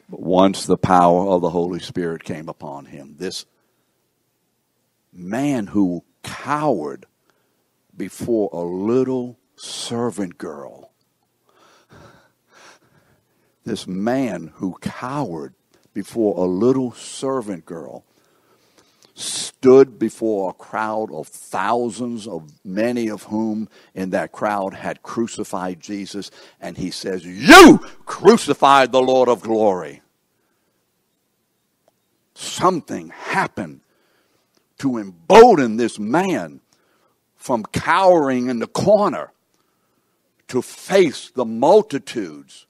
But once the power of the Holy Spirit came upon him, this man who cowered before a little servant girl. This man who cowered before a little servant girl stood before a crowd of thousands of many of whom in that crowd had crucified Jesus and he says you crucified the Lord of glory. Something happened to embolden this man from cowering in the corner to face the multitudes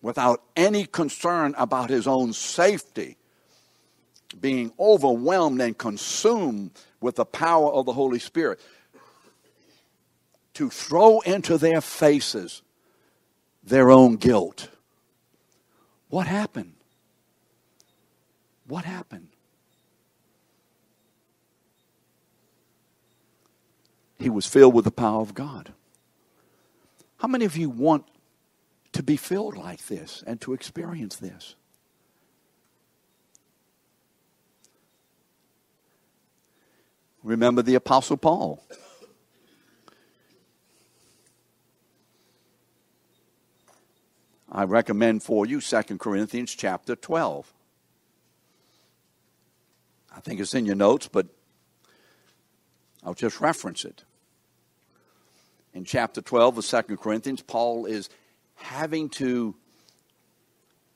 without any concern about his own safety, being overwhelmed and consumed with the power of the Holy Spirit. to throw into their faces their own guilt. What happened? What happened? He was filled with the power of God. How many of you want to be filled like this and to experience this? Remember the Apostle Paul. I recommend for you 2 Corinthians chapter 12. I think it's in your notes, but I'll just reference it. In chapter 12 of 2 Corinthians, Paul is having to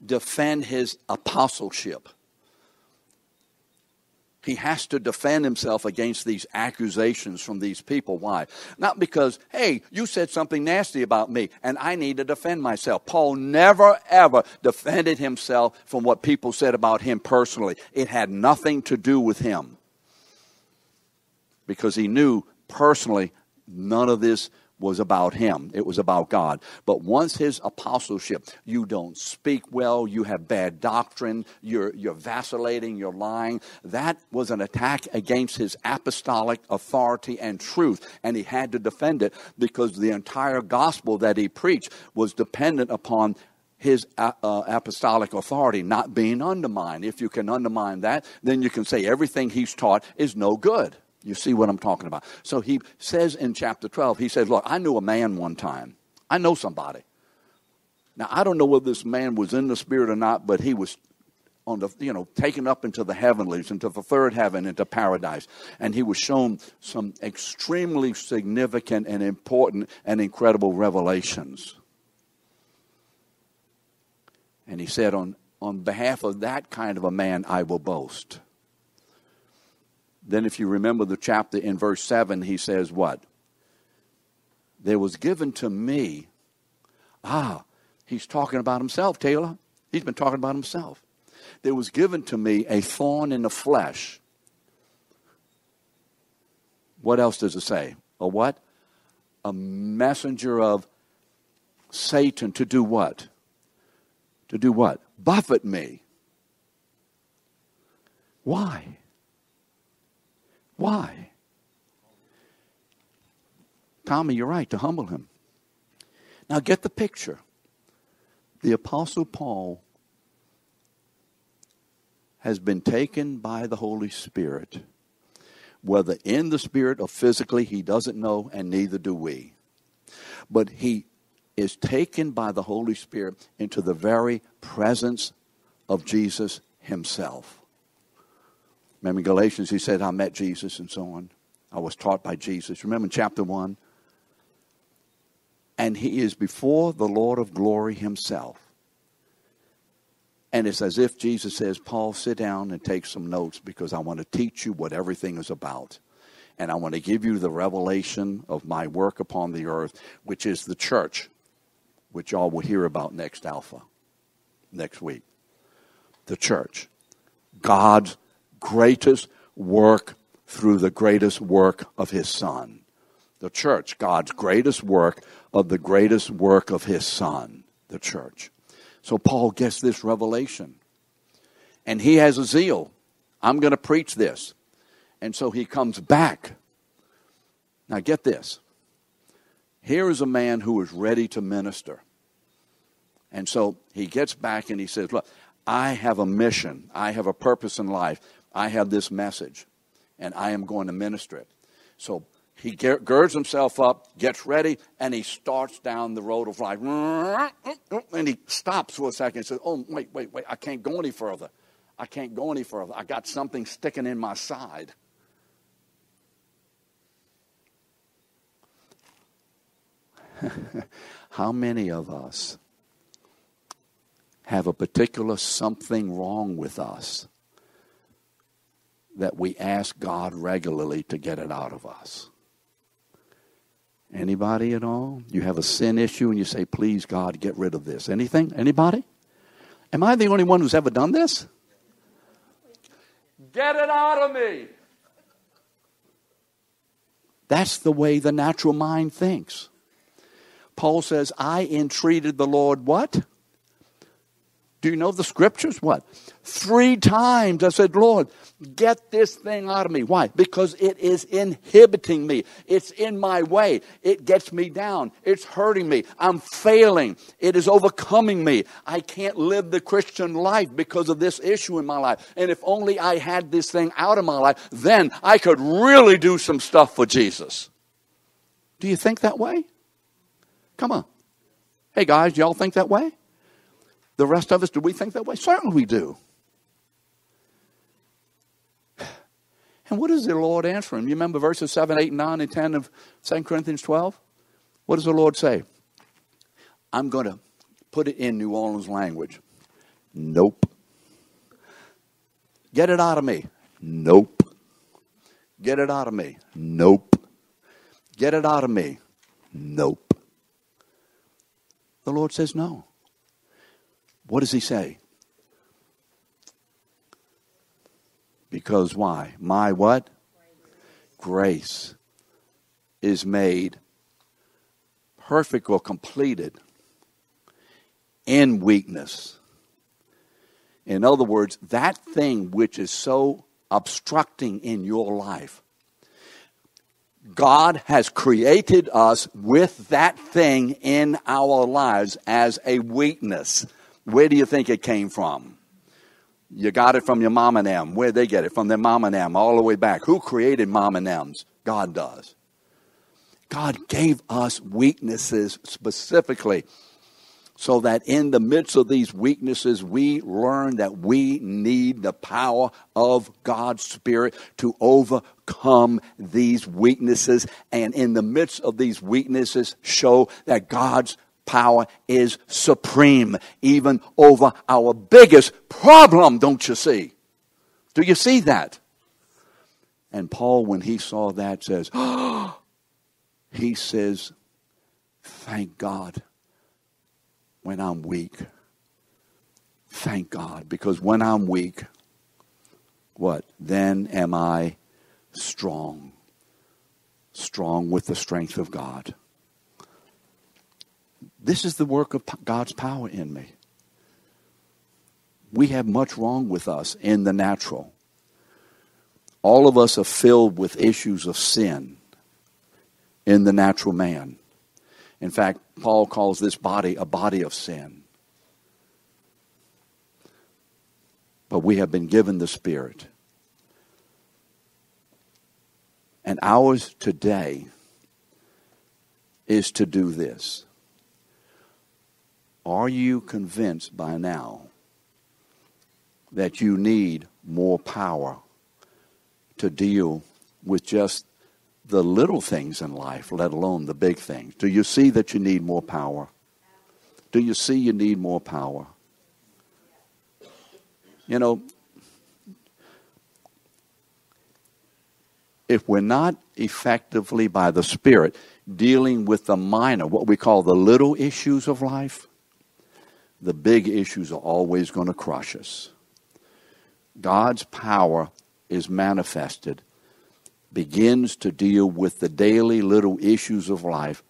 defend his apostleship he has to defend himself against these accusations from these people. Why? Not because, hey, you said something nasty about me and I need to defend myself. Paul never ever defended himself from what people said about him personally. It had nothing to do with him. Because he knew personally none of this was about him. It was about God. But once his apostleship, you don't speak well, you have bad doctrine, you're, you're vacillating, you're lying. That was an attack against his apostolic authority and truth. And he had to defend it because the entire gospel that he preached was dependent upon his uh, uh apostolic authority not being undermined. If you can undermine that, then you can say everything he's taught is no good. You see what I'm talking about. So he says in chapter 12, he says, Look, I knew a man one time. I know somebody. Now, I don't know whether this man was in the spirit or not, but he was on the, you know, taken up into the heavenlies, into the third heaven, into paradise. And he was shown some extremely significant and important and incredible revelations. And he said, on, on behalf of that kind of a man, I will boast. Then, if you remember the chapter in verse 7, he says, What? There was given to me. Ah, he's talking about himself, Taylor. He's been talking about himself. There was given to me a thorn in the flesh. What else does it say? A what? A messenger of Satan to do what? To do what? Buffet me. Why? Why? Tommy, you're right, to humble him. Now get the picture. The Apostle Paul has been taken by the Holy Spirit. Whether in the Spirit or physically, he doesn't know, and neither do we. But he is taken by the Holy Spirit into the very presence of Jesus himself. Remember in Galatians, he said, I met Jesus and so on. I was taught by Jesus. Remember in chapter 1? And he is before the Lord of glory himself. And it's as if Jesus says, Paul, sit down and take some notes because I want to teach you what everything is about. And I want to give you the revelation of my work upon the earth, which is the church, which y'all will hear about next Alpha, next week. The church. God's greatest work through the greatest work of his son. The church, God's greatest work of the greatest work of his son, the church. So Paul gets this revelation. And he has a zeal. I'm going to preach this. And so he comes back. Now get this. Here is a man who is ready to minister. And so he gets back and he says, Look, I have a mission. I have a purpose in life. I have this message and I am going to minister it. So he girds himself up, gets ready, and he starts down the road of life. And he stops for a second and says, Oh, wait, wait, wait, I can't go any further. I can't go any further. I got something sticking in my side. How many of us have a particular something wrong with us? That we ask God regularly to get it out of us. Anybody at all? You have a sin issue and you say, please, God, get rid of this. Anything? Anybody? Am I the only one who's ever done this? Get it out of me. That's the way the natural mind thinks. Paul says, I entreated the Lord what? Do you know the scriptures? What? Three times I said, Lord, get this thing out of me. Why? Because it is inhibiting me. It's in my way. It gets me down. It's hurting me. I'm failing. It is overcoming me. I can't live the Christian life because of this issue in my life. And if only I had this thing out of my life, then I could really do some stuff for Jesus. Do you think that way? Come on. Hey guys, y'all think that way? The rest of us, do we think that way? Certainly we do. And what does the Lord answer him? You remember verses 7, 8, 9, and 10 of 2 Corinthians 12? What does the Lord say? I'm going to put it in New Orleans language. Nope. Get it out of me. Nope. Get it out of me. Nope. Get it out of me. Nope. The Lord says no. What does he say? Because why? My what? Grace is made perfect or completed in weakness. In other words, that thing which is so obstructing in your life, God has created us with that thing in our lives as a weakness. Where do you think it came from? You got it from your mom and them. Where'd they get it? From their mom and them, all the way back. Who created mom and them's? God does. God gave us weaknesses specifically so that in the midst of these weaknesses, we learn that we need the power of God's Spirit to overcome these weaknesses. And in the midst of these weaknesses, show that God's power is supreme, even over our biggest problem, don't you see? Do you see that? And Paul, when he saw that, says, oh, he says, thank God when I'm weak. Thank God, because when I'm weak, what? Then am I strong. Strong with the strength of God. This is the work of God's power in me. We have much wrong with us in the natural. All of us are filled with issues of sin in the natural man. In fact, Paul calls this body a body of sin. But we have been given the Spirit. And ours today is to do this are you convinced by now that you need more power to deal with just the little things in life, let alone the big things? Do you see that you need more power? Do you see you need more power? You know, if we're not effectively by the Spirit dealing with the minor, what we call the little issues of life, the big issues are always going to crush us. God's power is manifested, begins to deal with the daily little issues of life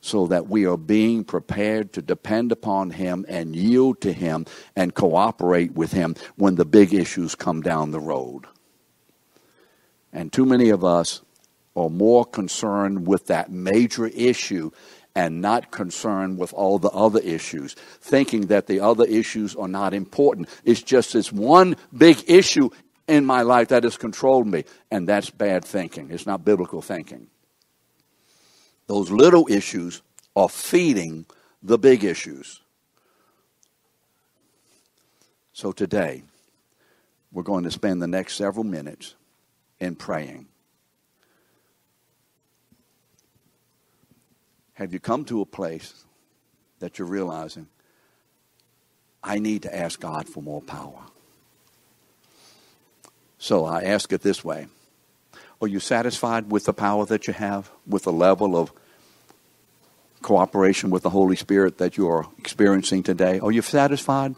so that we are being prepared to depend upon Him and yield to Him and cooperate with Him when the big issues come down the road. And too many of us are more concerned with that major issue and not concerned with all the other issues, thinking that the other issues are not important. It's just this one big issue in my life that has controlled me, and that's bad thinking. It's not biblical thinking. Those little issues are feeding the big issues. So today, we're going to spend the next several minutes in praying. Have you come to a place that you're realizing, I need to ask God for more power? So I ask it this way Are you satisfied with the power that you have, with the level of cooperation with the Holy Spirit that you are experiencing today? Are you satisfied?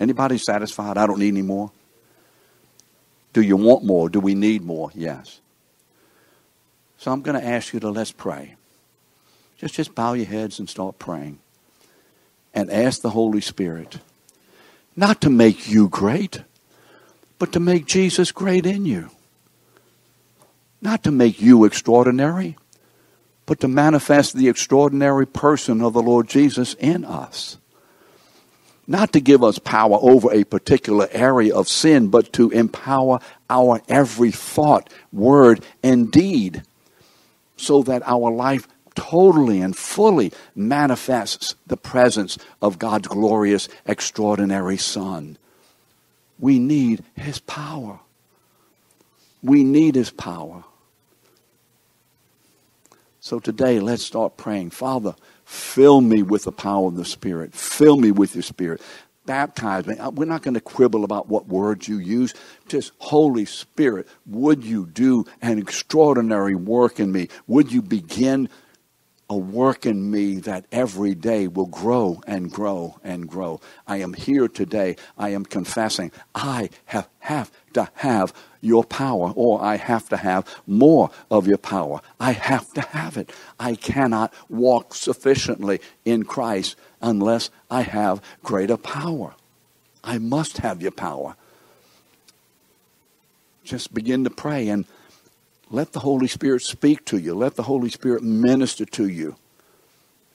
Anybody satisfied? I don't need any more. Do you want more? Do we need more? Yes. So I'm going to ask you to let's pray. Just, just bow your heads and start praying. And ask the Holy Spirit not to make you great, but to make Jesus great in you. Not to make you extraordinary, but to manifest the extraordinary person of the Lord Jesus in us. Not to give us power over a particular area of sin, but to empower our every thought, word, and deed so that our life totally and fully manifests the presence of God's glorious, extraordinary Son. We need His power. We need His power. So today, let's start praying. Father, fill me with the power of the Spirit. Fill me with your Spirit. Baptize me. Uh, we're not going to quibble about what words you use. Just, Holy Spirit, would you do an extraordinary work in me? Would you begin a work in me that every day will grow and grow and grow. I am here today. I am confessing I have, have to have your power, or I have to have more of your power. I have to have it. I cannot walk sufficiently in Christ unless I have greater power. I must have your power. Just begin to pray and let the Holy Spirit speak to you. Let the Holy Spirit minister to you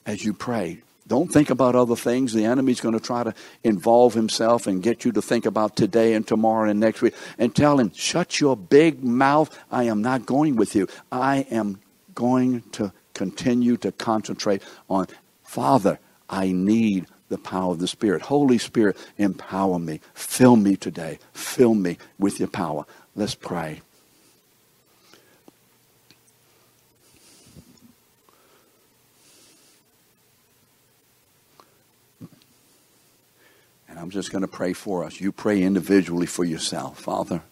as you pray. Don't think about other things. The enemy's going to try to involve himself and get you to think about today and tomorrow and next week. And tell him, shut your big mouth. I am not going with you. I am going to continue to concentrate on, Father, I need the power of the Spirit. Holy Spirit, empower me. Fill me today. Fill me with your power. Let's pray. And I'm just going to pray for us. You pray individually for yourself, Father.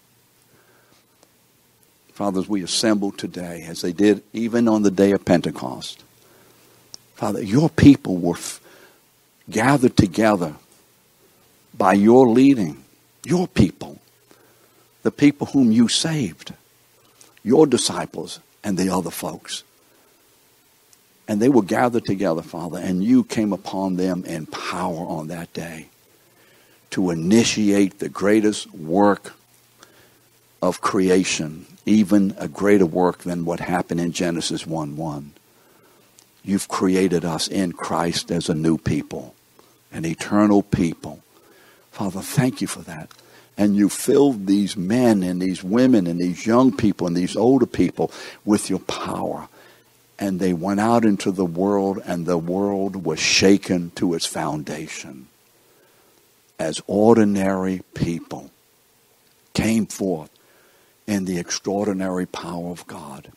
Fathers, we assemble today as they did even on the day of Pentecost. Father, your people were f- gathered together by your leading, your people, the people whom you saved, your disciples, and the other folks. And they were gathered together, Father, and you came upon them in power on that day to initiate the greatest work of creation, even a greater work than what happened in Genesis 1 1. You've created us in Christ as a new people, an eternal people. Father, thank you for that. And you filled these men and these women and these young people and these older people with your power. And they went out into the world, and the world was shaken to its foundation as ordinary people came forth in the extraordinary power of God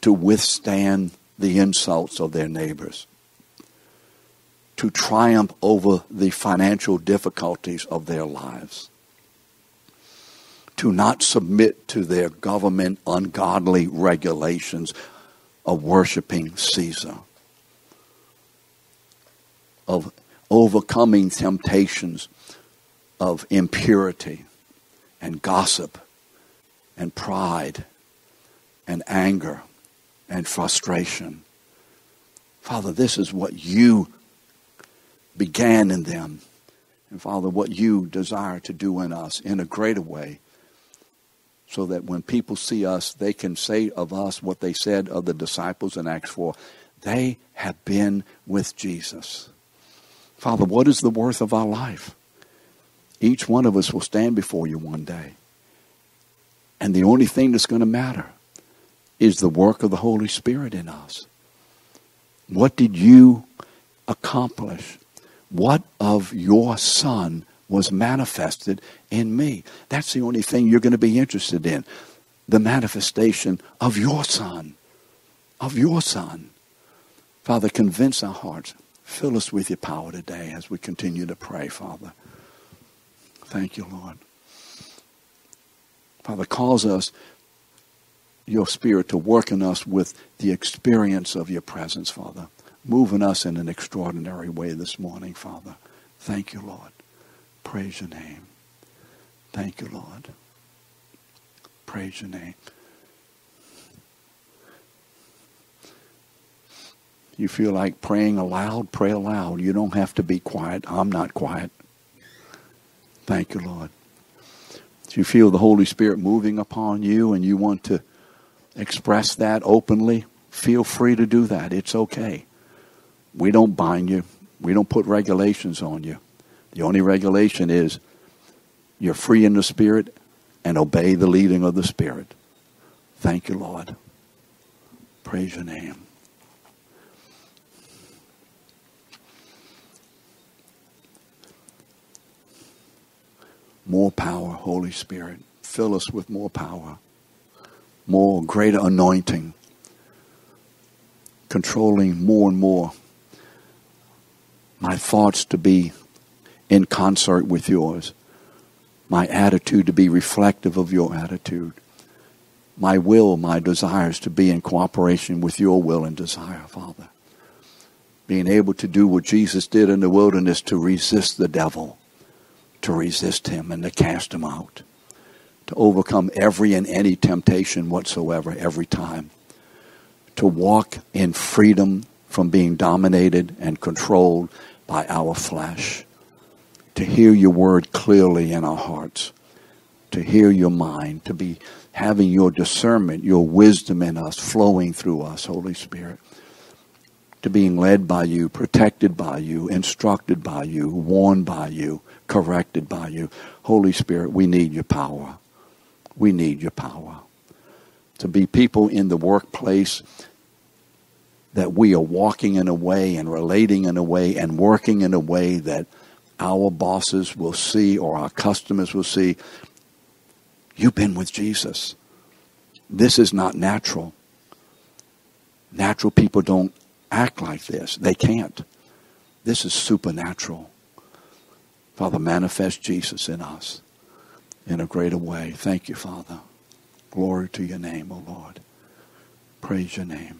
to withstand the insults of their neighbors, to triumph over the financial difficulties of their lives, to not submit to their government ungodly regulations of worshiping Caesar, of overcoming temptations of impurity and gossip and pride and anger and frustration. Father, this is what you began in them. And Father, what you desire to do in us in a greater way, so that when people see us, they can say of us what they said of the disciples in Acts 4 they have been with Jesus. Father, what is the worth of our life? Each one of us will stand before you one day. And the only thing that's going to matter is the work of the Holy Spirit in us. What did you accomplish? What of your Son was manifested in me? That's the only thing you're going to be interested in. The manifestation of your Son. Of your Son. Father, convince our hearts Fill us with your power today as we continue to pray, Father. Thank you, Lord. Father, cause us, your Spirit, to work in us with the experience of your presence, Father. Moving us in an extraordinary way this morning, Father. Thank you, Lord. Praise your name. Thank you, Lord. Praise your name. You feel like praying aloud, pray aloud. You don't have to be quiet. I'm not quiet. Thank you, Lord. Do you feel the Holy Spirit moving upon you and you want to express that openly? Feel free to do that. It's okay. We don't bind you. We don't put regulations on you. The only regulation is you're free in the Spirit and obey the leading of the Spirit. Thank you, Lord. Praise your name. More power, Holy Spirit. Fill us with more power, more greater anointing, controlling more and more my thoughts to be in concert with yours, my attitude to be reflective of your attitude, my will, my desires to be in cooperation with your will and desire, Father. Being able to do what Jesus did in the wilderness to resist the devil, to resist him and to cast him out, to overcome every and any temptation whatsoever every time, to walk in freedom from being dominated and controlled by our flesh, to hear your word clearly in our hearts, to hear your mind, to be having your discernment, your wisdom in us, flowing through us, Holy Spirit, to being led by you, protected by you, instructed by you, warned by you, corrected by you. Holy Spirit, we need your power. We need your power. To be people in the workplace that we are walking in a way and relating in a way and working in a way that our bosses will see or our customers will see you've been with Jesus. This is not natural. Natural people don't act like this. They can't. This is supernatural. Father, manifest Jesus in us in a greater way. Thank you, Father. Glory to your name, O Lord. Praise your name.